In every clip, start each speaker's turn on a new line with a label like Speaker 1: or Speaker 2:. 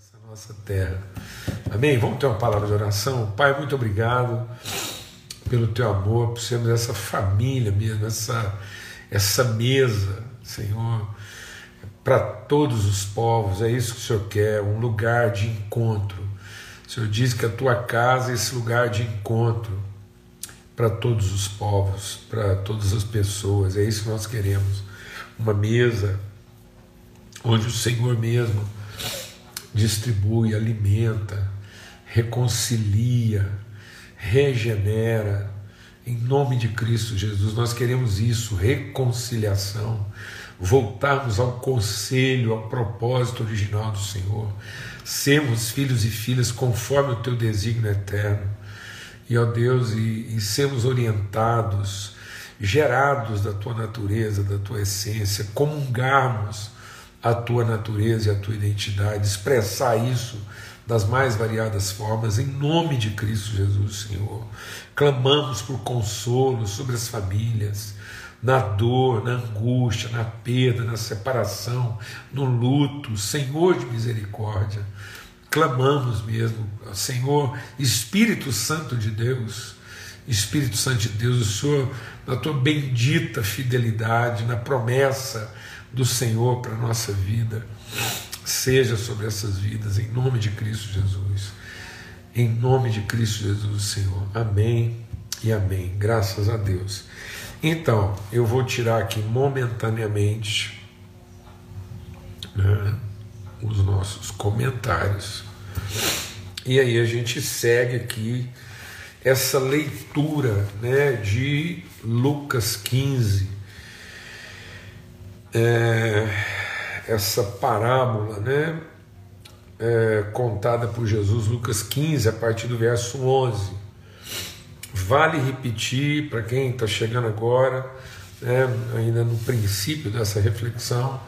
Speaker 1: essa nossa terra. Amém? Vamos ter uma palavra de oração? Pai, muito obrigado pelo teu amor, por sermos essa família mesmo, essa, essa mesa, Senhor, para todos os povos. É isso que o Senhor quer, um lugar de encontro. O Senhor diz que a tua casa é esse lugar de encontro para todos os povos, para todas as pessoas. É isso que nós queremos. Uma mesa onde o Senhor mesmo distribui, alimenta, reconcilia, regenera. Em nome de Cristo Jesus, nós queremos isso, reconciliação, voltarmos ao conselho, ao propósito original do Senhor, sermos filhos e filhas conforme o teu desígnio eterno. E, ó Deus, e, e sermos orientados, gerados da tua natureza, da tua essência, comungarmos a tua natureza e a tua identidade, expressar isso das mais variadas formas, em nome de Cristo Jesus, Senhor. Clamamos por consolo sobre as famílias, na dor, na angústia, na perda, na separação, no luto, Senhor de misericórdia. Clamamos mesmo, Senhor, Espírito Santo de Deus, Espírito Santo de Deus, o Senhor, na tua bendita fidelidade, na promessa do Senhor para a nossa vida, seja sobre essas vidas, em nome de Cristo Jesus. Em nome de Cristo Jesus, Senhor. Amém e amém. Graças a Deus. Então, eu vou tirar aqui momentaneamente né, os nossos comentários. E aí a gente segue aqui essa leitura né, de Lucas 15 é, essa parábola, né? É, contada por Jesus, Lucas 15, a partir do verso 11. Vale repetir para quem está chegando agora, né, ainda no princípio dessa reflexão,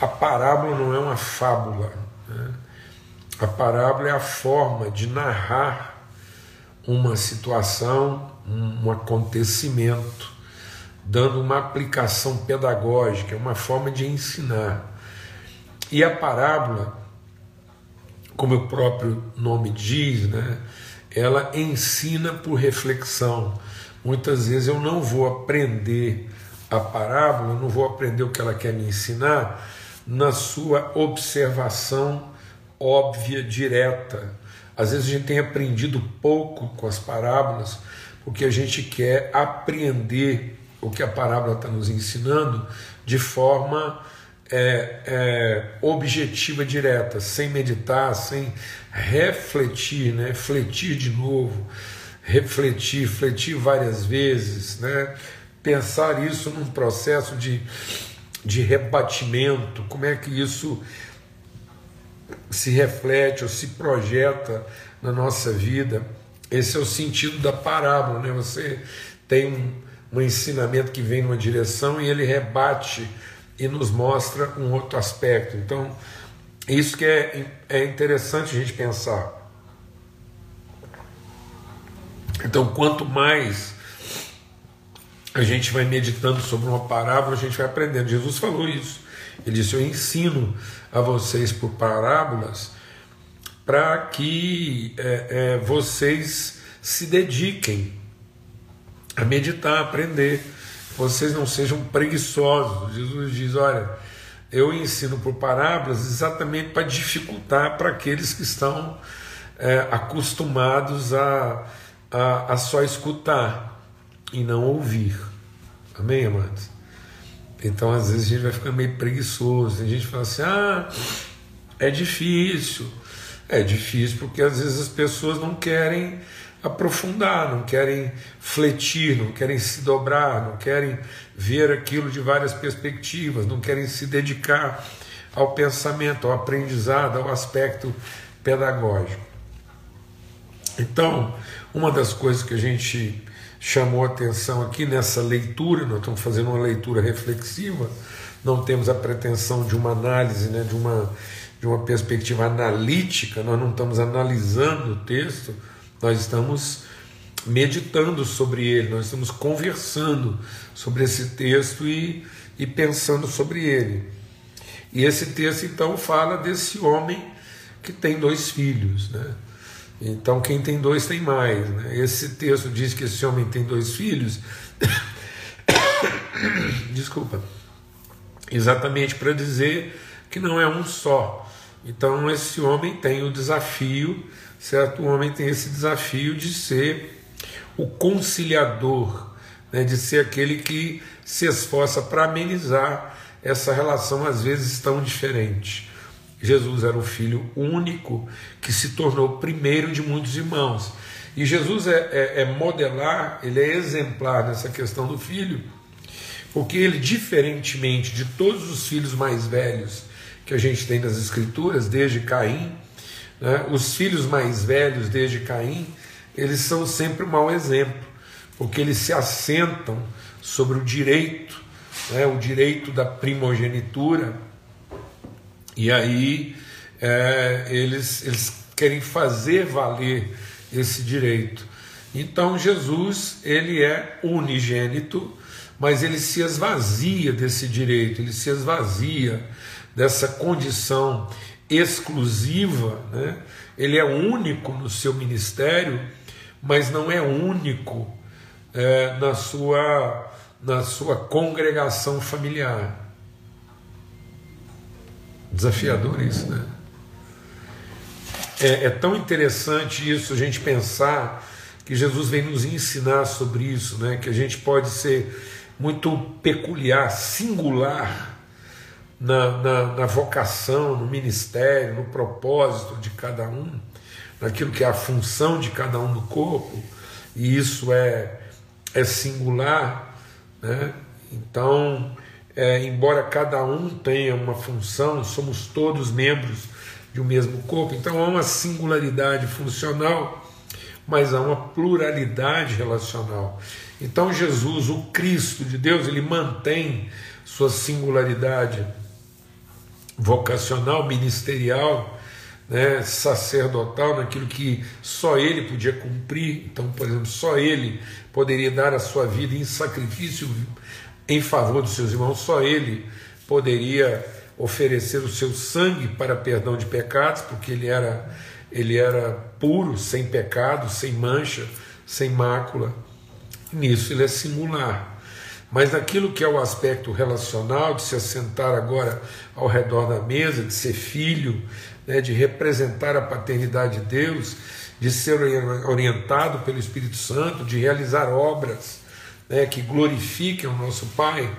Speaker 1: a parábola não é uma fábula. Né? A parábola é a forma de narrar uma situação, um acontecimento dando uma aplicação pedagógica, uma forma de ensinar. E a parábola, como o próprio nome diz, né, ela ensina por reflexão. Muitas vezes eu não vou aprender a parábola, não vou aprender o que ela quer me ensinar na sua observação óbvia, direta. Às vezes a gente tem aprendido pouco com as parábolas porque a gente quer apreender o que a parábola está nos ensinando de forma é, é, objetiva, direta, sem meditar, sem refletir, né? refletir de novo, refletir, refletir várias vezes, né? pensar isso num processo de, de rebatimento, como é que isso se reflete ou se projeta na nossa vida. Esse é o sentido da parábola, né? Você tem um, um ensinamento que vem numa direção e ele rebate e nos mostra um outro aspecto. Então, isso que é, é interessante a gente pensar. Então, quanto mais a gente vai meditando sobre uma parábola, a gente vai aprendendo. Jesus falou isso. Ele disse: Eu ensino a vocês por parábolas para que é, é, vocês se dediquem a meditar, a aprender. Vocês não sejam preguiçosos. Jesus diz: olha, eu ensino por parábolas exatamente para dificultar para aqueles que estão é, acostumados a, a, a só escutar e não ouvir. Amém, amados? Então, às vezes, a gente vai ficando meio preguiçoso. Tem gente que fala assim: ah, é difícil. É difícil porque às vezes as pessoas não querem aprofundar, não querem fletir, não querem se dobrar, não querem ver aquilo de várias perspectivas, não querem se dedicar ao pensamento, ao aprendizado, ao aspecto pedagógico. Então, uma das coisas que a gente chamou atenção aqui nessa leitura, nós estamos fazendo uma leitura reflexiva, não temos a pretensão de uma análise, né, de, uma, de uma perspectiva analítica, nós não estamos analisando o texto, nós estamos meditando sobre ele, nós estamos conversando sobre esse texto e, e pensando sobre ele. E esse texto então fala desse homem que tem dois filhos. Né? Então, quem tem dois tem mais. Né? Esse texto diz que esse homem tem dois filhos. Desculpa. Exatamente para dizer que não é um só. Então, esse homem tem o desafio, certo? O homem tem esse desafio de ser o conciliador, né? de ser aquele que se esforça para amenizar essa relação, às vezes tão diferente. Jesus era o filho único que se tornou primeiro de muitos irmãos. E Jesus é, é, é, modelar, ele é exemplar nessa questão do filho, porque ele, diferentemente de todos os filhos mais velhos que a gente tem nas Escrituras, desde Caim, né, os filhos mais velhos desde Caim, eles são sempre um mau exemplo, porque eles se assentam sobre o direito, né, o direito da primogenitura. E aí é, eles, eles querem fazer valer esse direito. Então Jesus ele é unigênito, mas ele se esvazia desse direito, ele se esvazia dessa condição exclusiva, né? ele é único no seu ministério, mas não é único é, na, sua, na sua congregação familiar. Desafiador isso, né? É, é, tão interessante isso, a gente pensar que Jesus vem nos ensinar sobre isso, né? Que a gente pode ser muito peculiar, singular na, na, na vocação, no ministério, no propósito de cada um, naquilo que é a função de cada um do corpo, e isso é, é singular, né? Então, é, embora cada um tenha uma função, somos todos membros de um mesmo corpo, então há uma singularidade funcional, mas há uma pluralidade relacional. Então Jesus, o Cristo de Deus, ele mantém sua singularidade vocacional, ministerial, né, sacerdotal, naquilo que só ele podia cumprir. Então, por exemplo, só ele poderia dar a sua vida em sacrifício em favor dos seus irmãos, só ele poderia oferecer o seu sangue para perdão de pecados, porque ele era ele era puro, sem pecado, sem mancha, sem mácula. Nisso ele é singular. Mas naquilo que é o aspecto relacional, de se assentar agora ao redor da mesa, de ser filho, né, de representar a paternidade de Deus, de ser orientado pelo Espírito Santo, de realizar obras, né, que glorifiquem o nosso Pai,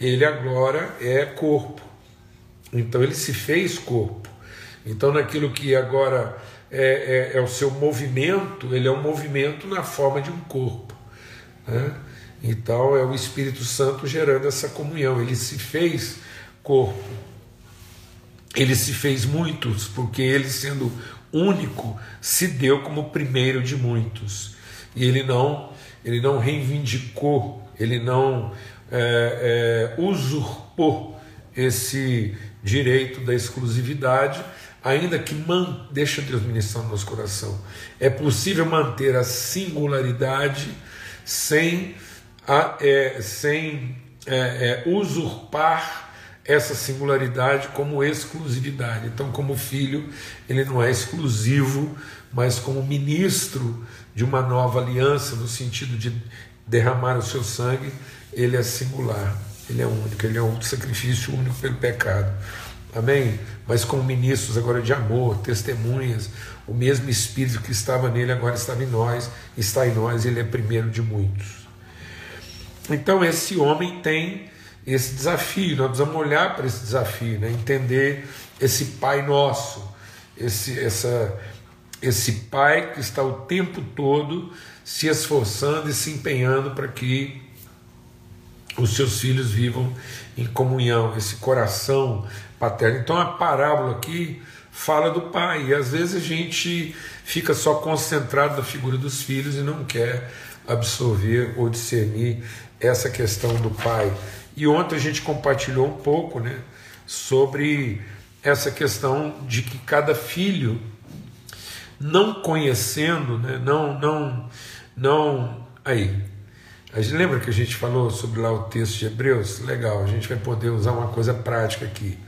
Speaker 1: ele agora é corpo. Então ele se fez corpo. Então naquilo que agora é, é, é o seu movimento, ele é um movimento na forma de um corpo. Né? Então é o Espírito Santo gerando essa comunhão. Ele se fez corpo. Ele se fez muitos, porque ele, sendo único, se deu como primeiro de muitos. E ele não ele não reivindicou, ele não é, é, usurpou esse direito da exclusividade, ainda que man, deixa Deus ministrar no nosso coração. É possível manter a singularidade sem, a, é, sem é, é, usurpar essa singularidade como exclusividade. Então, como filho, ele não é exclusivo, mas como ministro de uma nova aliança, no sentido de derramar o seu sangue, ele é singular, ele é único, ele é um sacrifício único pelo pecado. Amém? Mas como ministros agora de amor, testemunhas, o mesmo Espírito que estava nele agora estava em nós, está em nós, ele é primeiro de muitos. Então esse homem tem esse desafio, nós precisamos olhar para esse desafio, né? entender esse Pai Nosso, esse, essa, esse pai que está o tempo todo se esforçando e se empenhando para que os seus filhos vivam em comunhão, esse coração paterno. Então a parábola aqui fala do pai, e às vezes a gente fica só concentrado na figura dos filhos e não quer absorver ou discernir essa questão do pai. E ontem a gente compartilhou um pouco né, sobre essa questão de que cada filho não conhecendo, né, não, não, não. Aí, a gente lembra que a gente falou sobre lá o texto de Hebreus? Legal, a gente vai poder usar uma coisa prática aqui.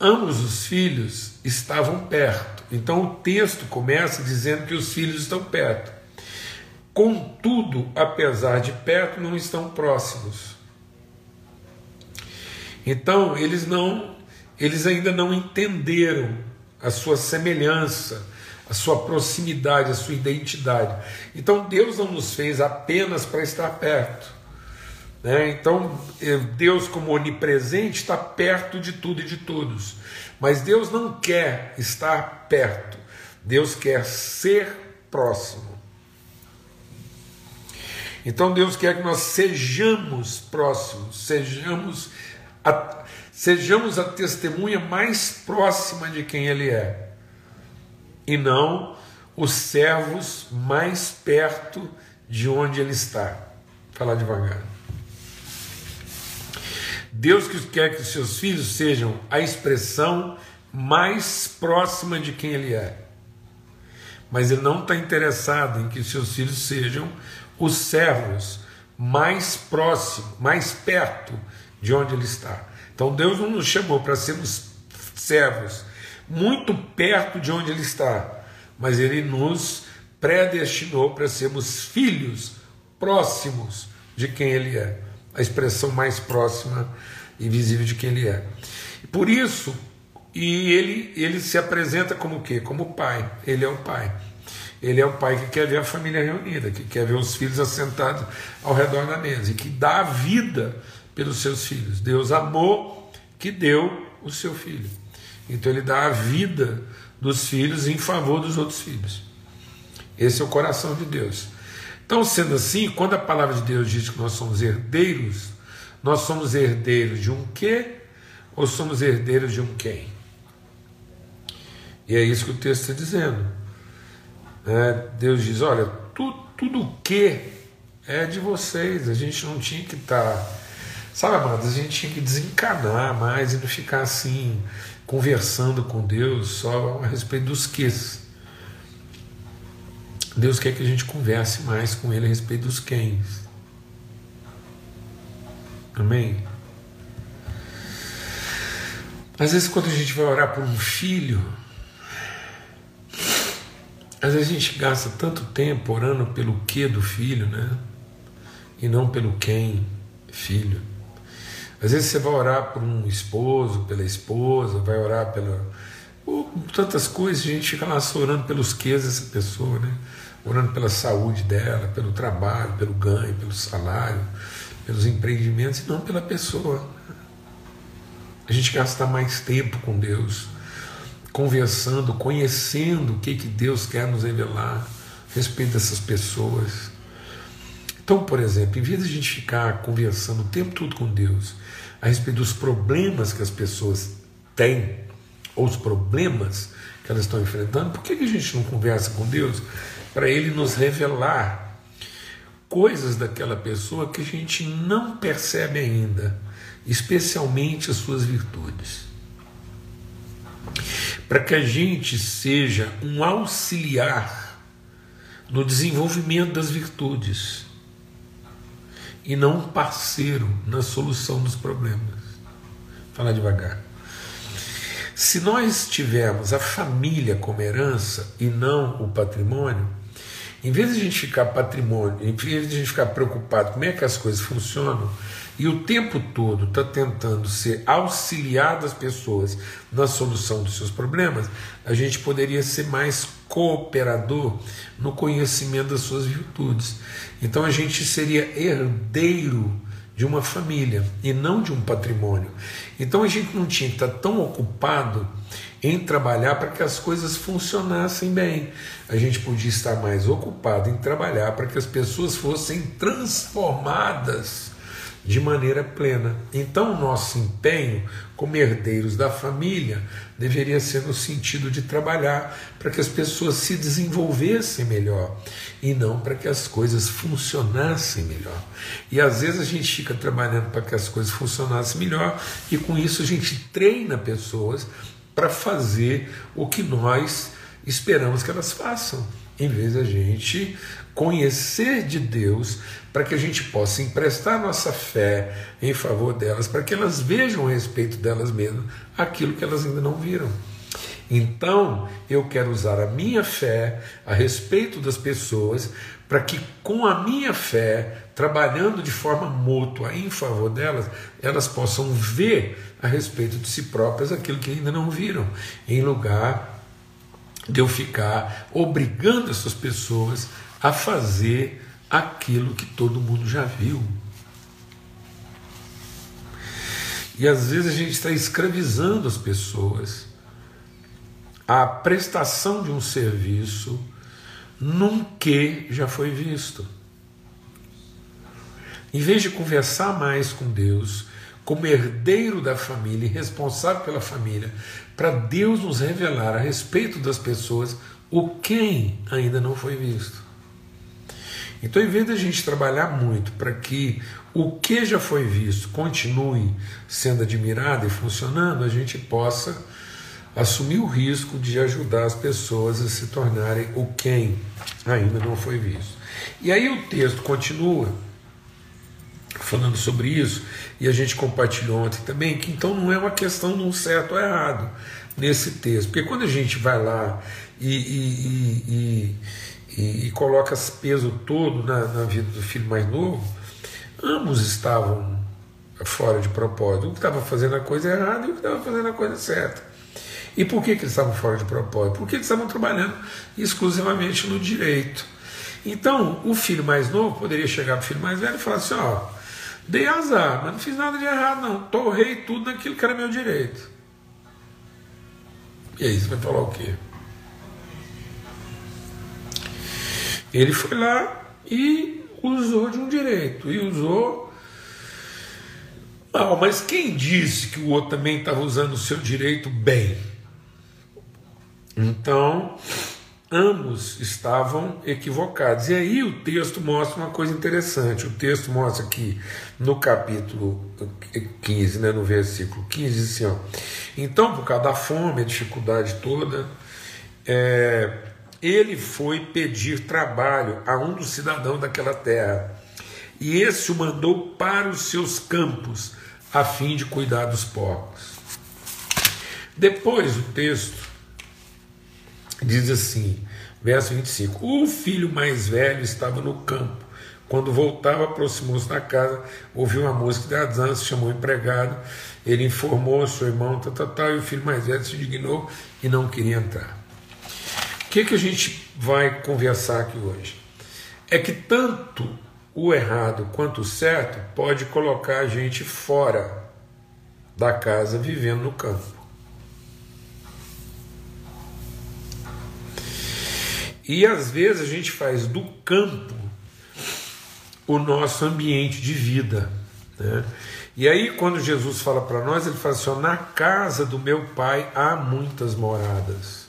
Speaker 1: ambos os filhos estavam perto. Então o texto começa dizendo que os filhos estão perto. Contudo, apesar de perto, não estão próximos. Então, eles não eles ainda não entenderam a sua semelhança, a sua proximidade, a sua identidade. Então Deus não nos fez apenas para estar perto. Né? Então, eh, Deus, como onipresente, está perto de tudo e de todos. Mas Deus não quer estar perto, Deus quer ser próximo. Então, Deus quer que nós sejamos próximos, sejamos a, sejamos a testemunha mais próxima de quem Ele é, e não os servos mais perto de onde Ele está. Falar devagar. Deus quer que os seus filhos sejam a expressão mais próxima de quem Ele é. Mas Ele não está interessado em que os seus filhos sejam os servos mais próximos, mais perto de onde Ele está. Então Deus não nos chamou para sermos servos muito perto de onde Ele está, mas Ele nos predestinou para sermos filhos próximos de quem Ele é a expressão mais próxima e visível de quem ele é. Por isso, e ele, ele se apresenta como o quê? Como pai. Ele é o pai. Ele é o pai que quer ver a família reunida, que quer ver os filhos assentados ao redor da mesa e que dá a vida pelos seus filhos. Deus amou que deu o seu filho. Então ele dá a vida dos filhos em favor dos outros filhos. Esse é o coração de Deus. Então, sendo assim, quando a palavra de Deus diz que nós somos herdeiros, nós somos herdeiros de um quê ou somos herdeiros de um quem? E é isso que o texto está dizendo. É, Deus diz: olha, tu, tudo o que é de vocês, a gente não tinha que estar. Tá, sabe, amados, a gente tinha que desencanar mais e não ficar assim, conversando com Deus só a respeito dos quês. Deus quer que a gente converse mais com Ele a respeito dos quens. Amém? Às vezes, quando a gente vai orar por um filho, às vezes a gente gasta tanto tempo orando pelo que do filho, né? E não pelo quem, filho. Às vezes você vai orar por um esposo, pela esposa, vai orar pela. Por tantas coisas, a gente fica lá orando pelos quês dessa pessoa, né? orando pela saúde dela, pelo trabalho, pelo ganho, pelo salário, pelos empreendimentos, e não pela pessoa. A gente gasta mais tempo com Deus, conversando, conhecendo o que, que Deus quer nos revelar a respeito dessas pessoas. Então, por exemplo, em vez de a gente ficar conversando o tempo todo com Deus a respeito dos problemas que as pessoas têm, ou os problemas que elas estão enfrentando, por que, que a gente não conversa com Deus para ele nos revelar coisas daquela pessoa que a gente não percebe ainda, especialmente as suas virtudes. Para que a gente seja um auxiliar no desenvolvimento das virtudes e não um parceiro na solução dos problemas. Vou falar devagar. Se nós tivermos a família como herança e não o patrimônio, em vez de a gente ficar patrimônio, em vez de a gente ficar preocupado como é que as coisas funcionam, e o tempo todo está tentando ser auxiliar das pessoas na solução dos seus problemas, a gente poderia ser mais cooperador no conhecimento das suas virtudes. Então a gente seria herdeiro de uma família e não de um patrimônio. Então a gente não tinha que estar tão ocupado em trabalhar para que as coisas funcionassem bem. A gente podia estar mais ocupado em trabalhar para que as pessoas fossem transformadas de maneira plena. Então, o nosso empenho como herdeiros da família deveria ser no sentido de trabalhar para que as pessoas se desenvolvessem melhor e não para que as coisas funcionassem melhor. E às vezes a gente fica trabalhando para que as coisas funcionassem melhor e com isso a gente treina pessoas para fazer o que nós esperamos que elas façam. Em vez da gente conhecer de Deus para que a gente possa emprestar nossa fé em favor delas, para que elas vejam a respeito delas mesmas aquilo que elas ainda não viram. Então, eu quero usar a minha fé a respeito das pessoas para que, com a minha fé, trabalhando de forma mútua em favor delas, elas possam ver a respeito de si próprias aquilo que ainda não viram, em lugar de eu ficar obrigando essas pessoas a fazer aquilo que todo mundo já viu. E às vezes a gente está escravizando as pessoas à prestação de um serviço num que já foi visto. Em vez de conversar mais com Deus, como herdeiro da família e responsável pela família, para Deus nos revelar a respeito das pessoas o quem ainda não foi visto. Então, em vez de a gente trabalhar muito para que o que já foi visto continue sendo admirado e funcionando, a gente possa assumir o risco de ajudar as pessoas a se tornarem o quem ainda não foi visto. E aí o texto continua falando sobre isso, e a gente compartilhou ontem também, que então não é uma questão de um certo ou errado nesse texto, porque quando a gente vai lá e, e, e, e, coloca esse peso todo na, na vida do filho mais novo, ambos estavam fora de propósito. O que estava fazendo a coisa errada e o que estava fazendo a coisa certa. E por que, que eles estavam fora de propósito? Porque eles estavam trabalhando exclusivamente no direito. Então, o filho mais novo poderia chegar para o filho mais velho e falar assim: ó, dei azar, mas não fiz nada de errado, não. Torrei tudo naquilo que era meu direito. E aí você vai falar o quê? Ele foi lá e usou de um direito, e usou mal. Mas quem disse que o outro também estava usando o seu direito bem? Então, ambos estavam equivocados. E aí o texto mostra uma coisa interessante. O texto mostra aqui no capítulo 15, né, no versículo 15, diz assim: ó, então, por causa da fome, a dificuldade toda, é, ele foi pedir trabalho a um dos cidadãos daquela terra. E esse o mandou para os seus campos, a fim de cuidar dos porcos. Depois o texto diz assim, verso 25: O filho mais velho estava no campo. Quando voltava, aproximou-se da casa, ouviu uma música de dança, chamou o empregado, ele informou seu irmão, tal, tal, tal, e o filho mais velho se indignou e não queria entrar. O que, que a gente vai conversar aqui hoje? É que tanto o errado quanto o certo pode colocar a gente fora da casa vivendo no campo. E às vezes a gente faz do campo o nosso ambiente de vida. Né? E aí, quando Jesus fala para nós, ele fala assim: na casa do meu pai há muitas moradas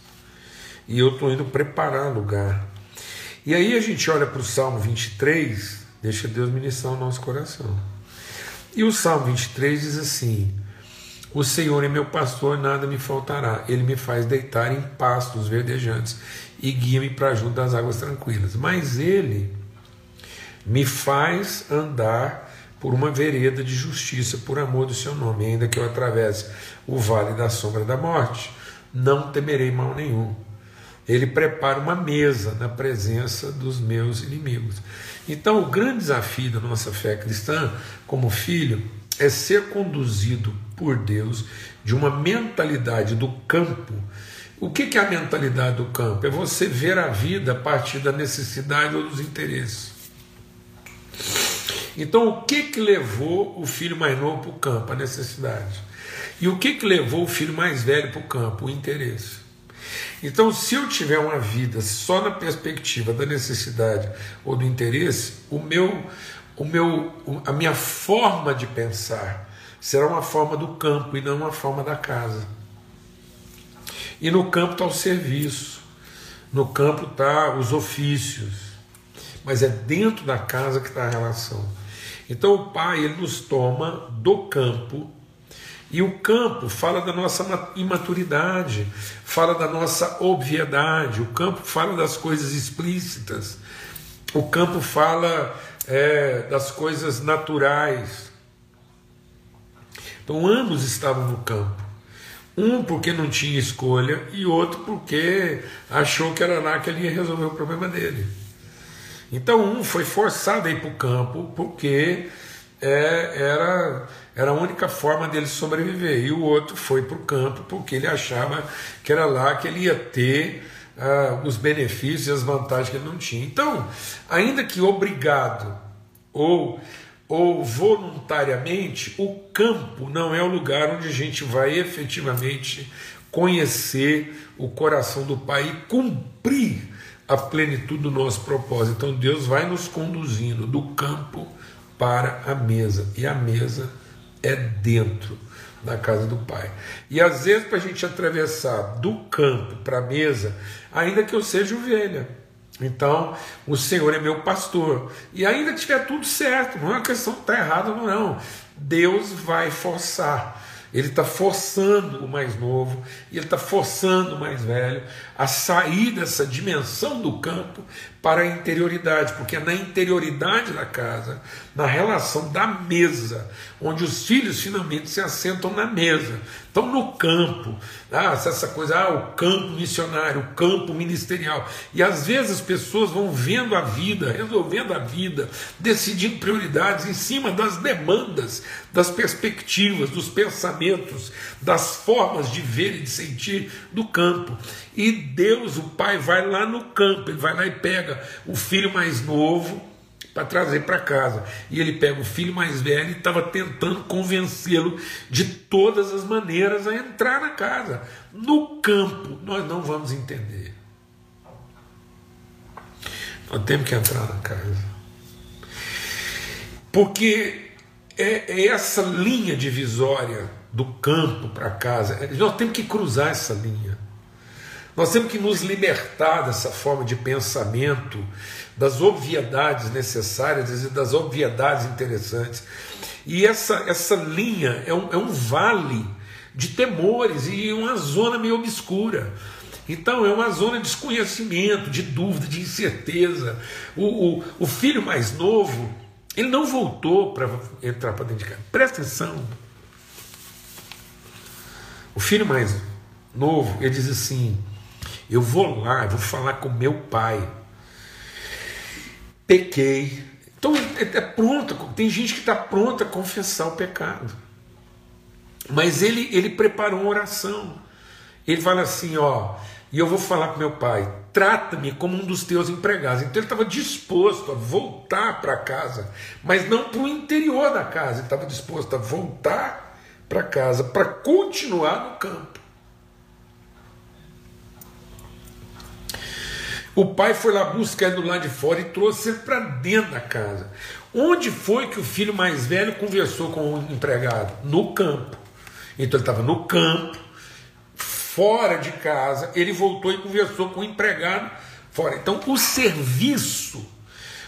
Speaker 1: e eu estou indo preparar lugar. E aí a gente olha para o Salmo 23, deixa Deus ministrar o nosso coração. E o Salmo 23 diz assim: O Senhor é meu pastor, nada me faltará. Ele me faz deitar em pastos verdejantes e guia-me para junto das águas tranquilas. Mas ele me faz andar por uma vereda de justiça, por amor do seu nome, ainda que eu atravesse o vale da sombra da morte, não temerei mal nenhum ele prepara uma mesa na presença dos meus inimigos. Então, o grande desafio da nossa fé cristã, como filho, é ser conduzido por Deus de uma mentalidade do campo. O que é a mentalidade do campo? É você ver a vida a partir da necessidade ou dos interesses. Então, o que, que levou o filho mais novo para o campo? A necessidade. E o que, que levou o filho mais velho para o campo? O interesse. Então, se eu tiver uma vida só na perspectiva da necessidade ou do interesse, o meu, o meu, a minha forma de pensar será uma forma do campo e não uma forma da casa. E no campo está o serviço, no campo está os ofícios, mas é dentro da casa que está a relação. Então o Pai ele nos toma do campo E o campo fala da nossa imaturidade, fala da nossa obviedade, o campo fala das coisas explícitas, o campo fala é, das coisas naturais. Então ambos estavam no campo. Um porque não tinha escolha e outro porque achou que era lá que ele ia resolver o problema dele. Então um foi forçado a ir para o campo porque é, era, era a única forma dele sobreviver. E o outro foi para o campo porque ele achava que era lá que ele ia ter uh, os benefícios e as vantagens que ele não tinha. Então, ainda que obrigado ou, ou voluntariamente, o campo não é o lugar onde a gente vai efetivamente conhecer o coração do Pai e cumprir a plenitude do nosso propósito. Então Deus vai nos conduzindo do campo para a mesa, e a mesa é dentro da casa do Pai. E às vezes, para a gente atravessar do campo para a mesa, ainda que eu seja ovelha. Então, o Senhor é meu pastor. E ainda tiver tudo certo, não é uma questão que está errada, não. Deus vai forçar. Ele está forçando o mais novo e ele está forçando o mais velho a sair dessa dimensão do campo para a interioridade, porque é na interioridade da casa, na relação da mesa, onde os filhos finalmente se assentam na mesa. Estão no campo, ah, essa coisa, ah, o campo missionário, o campo ministerial. E às vezes as pessoas vão vendo a vida, resolvendo a vida, decidindo prioridades em cima das demandas, das perspectivas, dos pensamentos, das formas de ver e de sentir do campo. E Deus, o Pai, vai lá no campo, ele vai lá e pega o filho mais novo para trazer para casa. E ele pega o filho mais velho e estava tentando convencê-lo de todas as maneiras a entrar na casa. No campo, nós não vamos entender. Nós temos que entrar na casa. Porque é, é essa linha divisória do campo para casa. Nós temos que cruzar essa linha. Nós temos que nos libertar dessa forma de pensamento, das obviedades necessárias e das obviedades interessantes. E essa, essa linha é um, é um vale de temores e uma zona meio obscura. Então é uma zona de desconhecimento, de dúvida, de incerteza. O, o, o filho mais novo, ele não voltou para entrar para dentro de casa. Presta atenção. O filho mais novo, ele diz assim: eu vou lá, vou falar com meu pai. Pequei. Então é, é pronto, tem gente que está pronta a confessar o pecado. Mas ele, ele preparou uma oração. Ele fala assim: ó, e eu vou falar com meu pai, trata-me como um dos teus empregados. Então ele estava disposto a voltar para casa, mas não para o interior da casa, ele estava disposto a voltar para casa para continuar no campo. O pai foi lá buscar ele do lado de fora e trouxe ele para dentro da casa. Onde foi que o filho mais velho conversou com o empregado? No campo. Então ele estava no campo, fora de casa, ele voltou e conversou com o empregado fora. Então o serviço,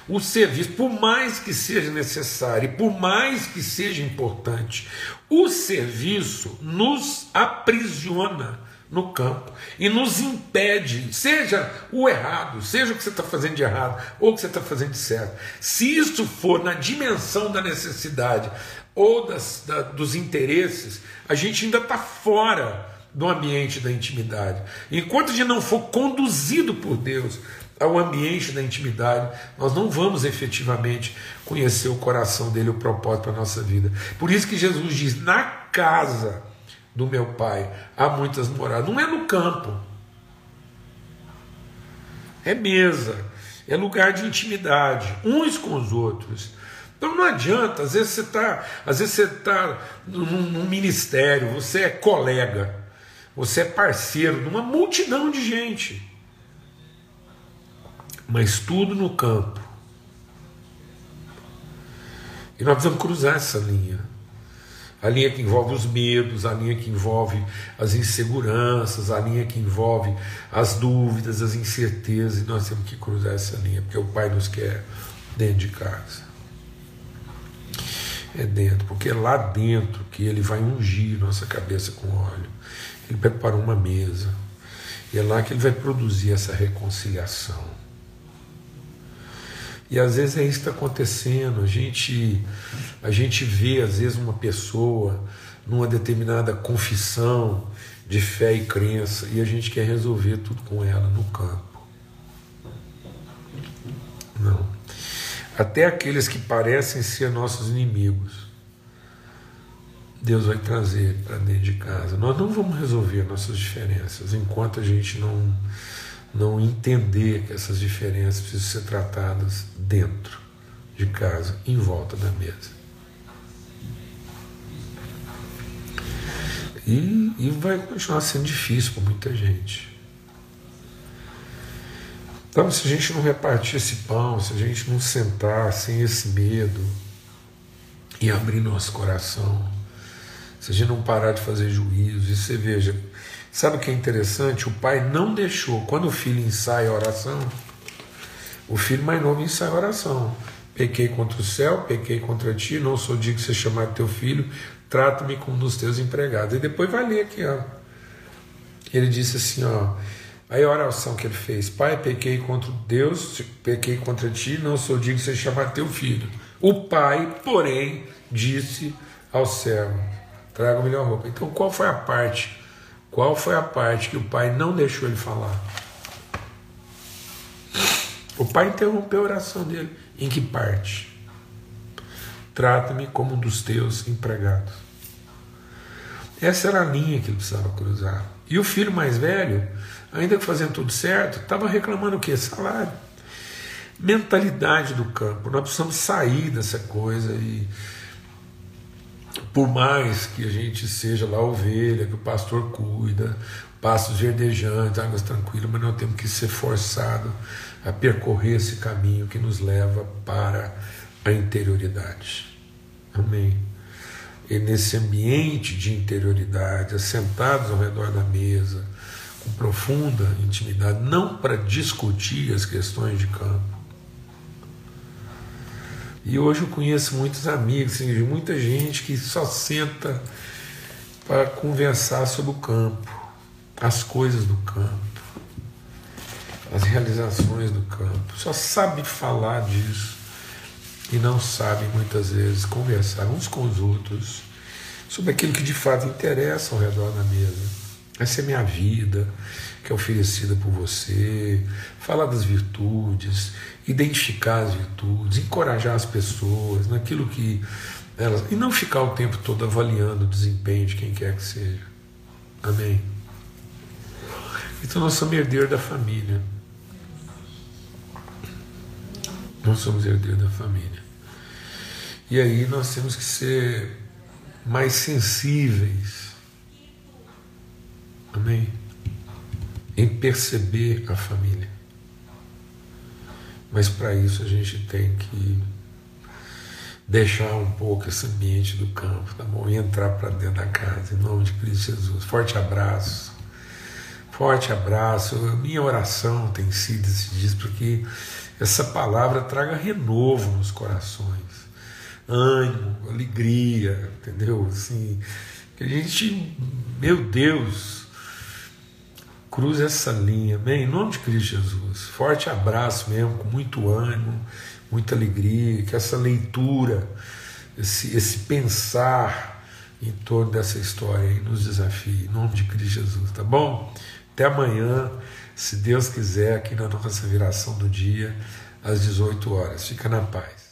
Speaker 1: o serviço, por mais que seja necessário, por mais que seja importante, o serviço nos aprisiona no campo e nos impede, seja o errado, seja o que você está fazendo de errado ou o que você está fazendo de certo. Se isso for na dimensão da necessidade ou das, da, dos interesses, a gente ainda está fora do ambiente da intimidade. Enquanto a gente não for conduzido por Deus ao ambiente da intimidade, nós não vamos efetivamente conhecer o coração dele, o propósito para nossa vida. Por isso que Jesus diz: na casa do meu pai há muitas moradas. Não é no campo. É mesa, é lugar de intimidade, uns com os outros. Então não adianta, às vezes você está, às vezes você está num, num, ministério, você é colega, você é parceiro de uma multidão de gente. Mas tudo no campo. E nós precisamos cruzar essa linha a linha que envolve os medos, a linha que envolve as inseguranças, a linha que envolve as dúvidas, as incertezas, e nós temos que cruzar essa linha, porque o Pai nos quer dentro de casa. É dentro, porque é lá dentro que ele vai ungir nossa cabeça com óleo. Ele preparou uma mesa. E é lá que ele vai produzir essa reconciliação. E às vezes é isso que está acontecendo. A gente, a gente vê, às vezes, uma pessoa numa determinada confissão de fé e crença e a gente quer resolver tudo com ela no campo. Não. Até aqueles que parecem ser nossos inimigos, Deus vai trazer para dentro de casa. Nós não vamos resolver nossas diferenças enquanto a gente não, não entender que essas diferenças precisam ser tratadas dentro de casa, em volta da mesa. E, e vai continuar sendo difícil para muita gente. Então, se a gente não repartir esse pão, se a gente não sentar sem esse medo e abrir nosso coração, se a gente não parar de fazer juízo, e você veja, sabe o que é interessante? O pai não deixou, quando o filho ensaia a oração, o filho mais novo ensaia a oração. Pequei contra o céu, pequei contra ti, não sou digno de ser chamado teu filho, trata-me como um dos teus empregados. E depois vai ler aqui, ó. Ele disse assim, ó. Aí a oração que ele fez: Pai, pequei contra Deus, pequei contra ti, não sou digno de ser chamado teu filho. O pai, porém, disse ao servo: Traga a melhor roupa. Então, qual foi a parte? Qual foi a parte que o pai não deixou ele falar? O pai interrompeu a oração dele. Em que parte? Trata-me como um dos teus empregados. Essa era a linha que ele precisava cruzar. E o filho mais velho, ainda que fazendo tudo certo, estava reclamando o quê? Salário. Mentalidade do campo. Nós precisamos sair dessa coisa e por mais que a gente seja lá ovelha, que o pastor cuida, passos verdejantes, águas tranquilas, mas nós temos que ser forçados a percorrer esse caminho que nos leva para a interioridade. Amém e nesse ambiente de interioridade, assentados ao redor da mesa, com profunda intimidade, não para discutir as questões de campo. E hoje eu conheço muitos amigos, assim, muita gente que só senta para conversar sobre o campo, as coisas do campo, as realizações do campo. Só sabe falar disso e não sabem muitas vezes conversar uns com os outros sobre aquilo que de fato interessa ao redor da mesa. Essa é minha vida, que é oferecida por você, falar das virtudes, identificar as virtudes, encorajar as pessoas naquilo que elas. e não ficar o tempo todo avaliando o desempenho de quem quer que seja. Amém? Então nós somos herdeiros da família. Nós somos herdeiros da família. E aí nós temos que ser mais sensíveis. Amém? Em perceber a família. Mas para isso a gente tem que deixar um pouco esse ambiente do campo, tá bom? E entrar para dentro da casa, em nome de Cristo Jesus. Forte abraço. Forte abraço. Minha oração tem sido esses dias porque essa palavra traga renovo nos corações ânimo, alegria, entendeu? Assim, que a gente, meu Deus, cruza essa linha, amém? Em nome de Cristo Jesus. Forte abraço mesmo, com muito ânimo, muita alegria, que essa leitura, esse, esse pensar em torno dessa história aí nos desafie, em nome de Cristo Jesus, tá bom? Até amanhã, se Deus quiser, aqui na nossa viração do dia, às 18 horas. Fica na paz.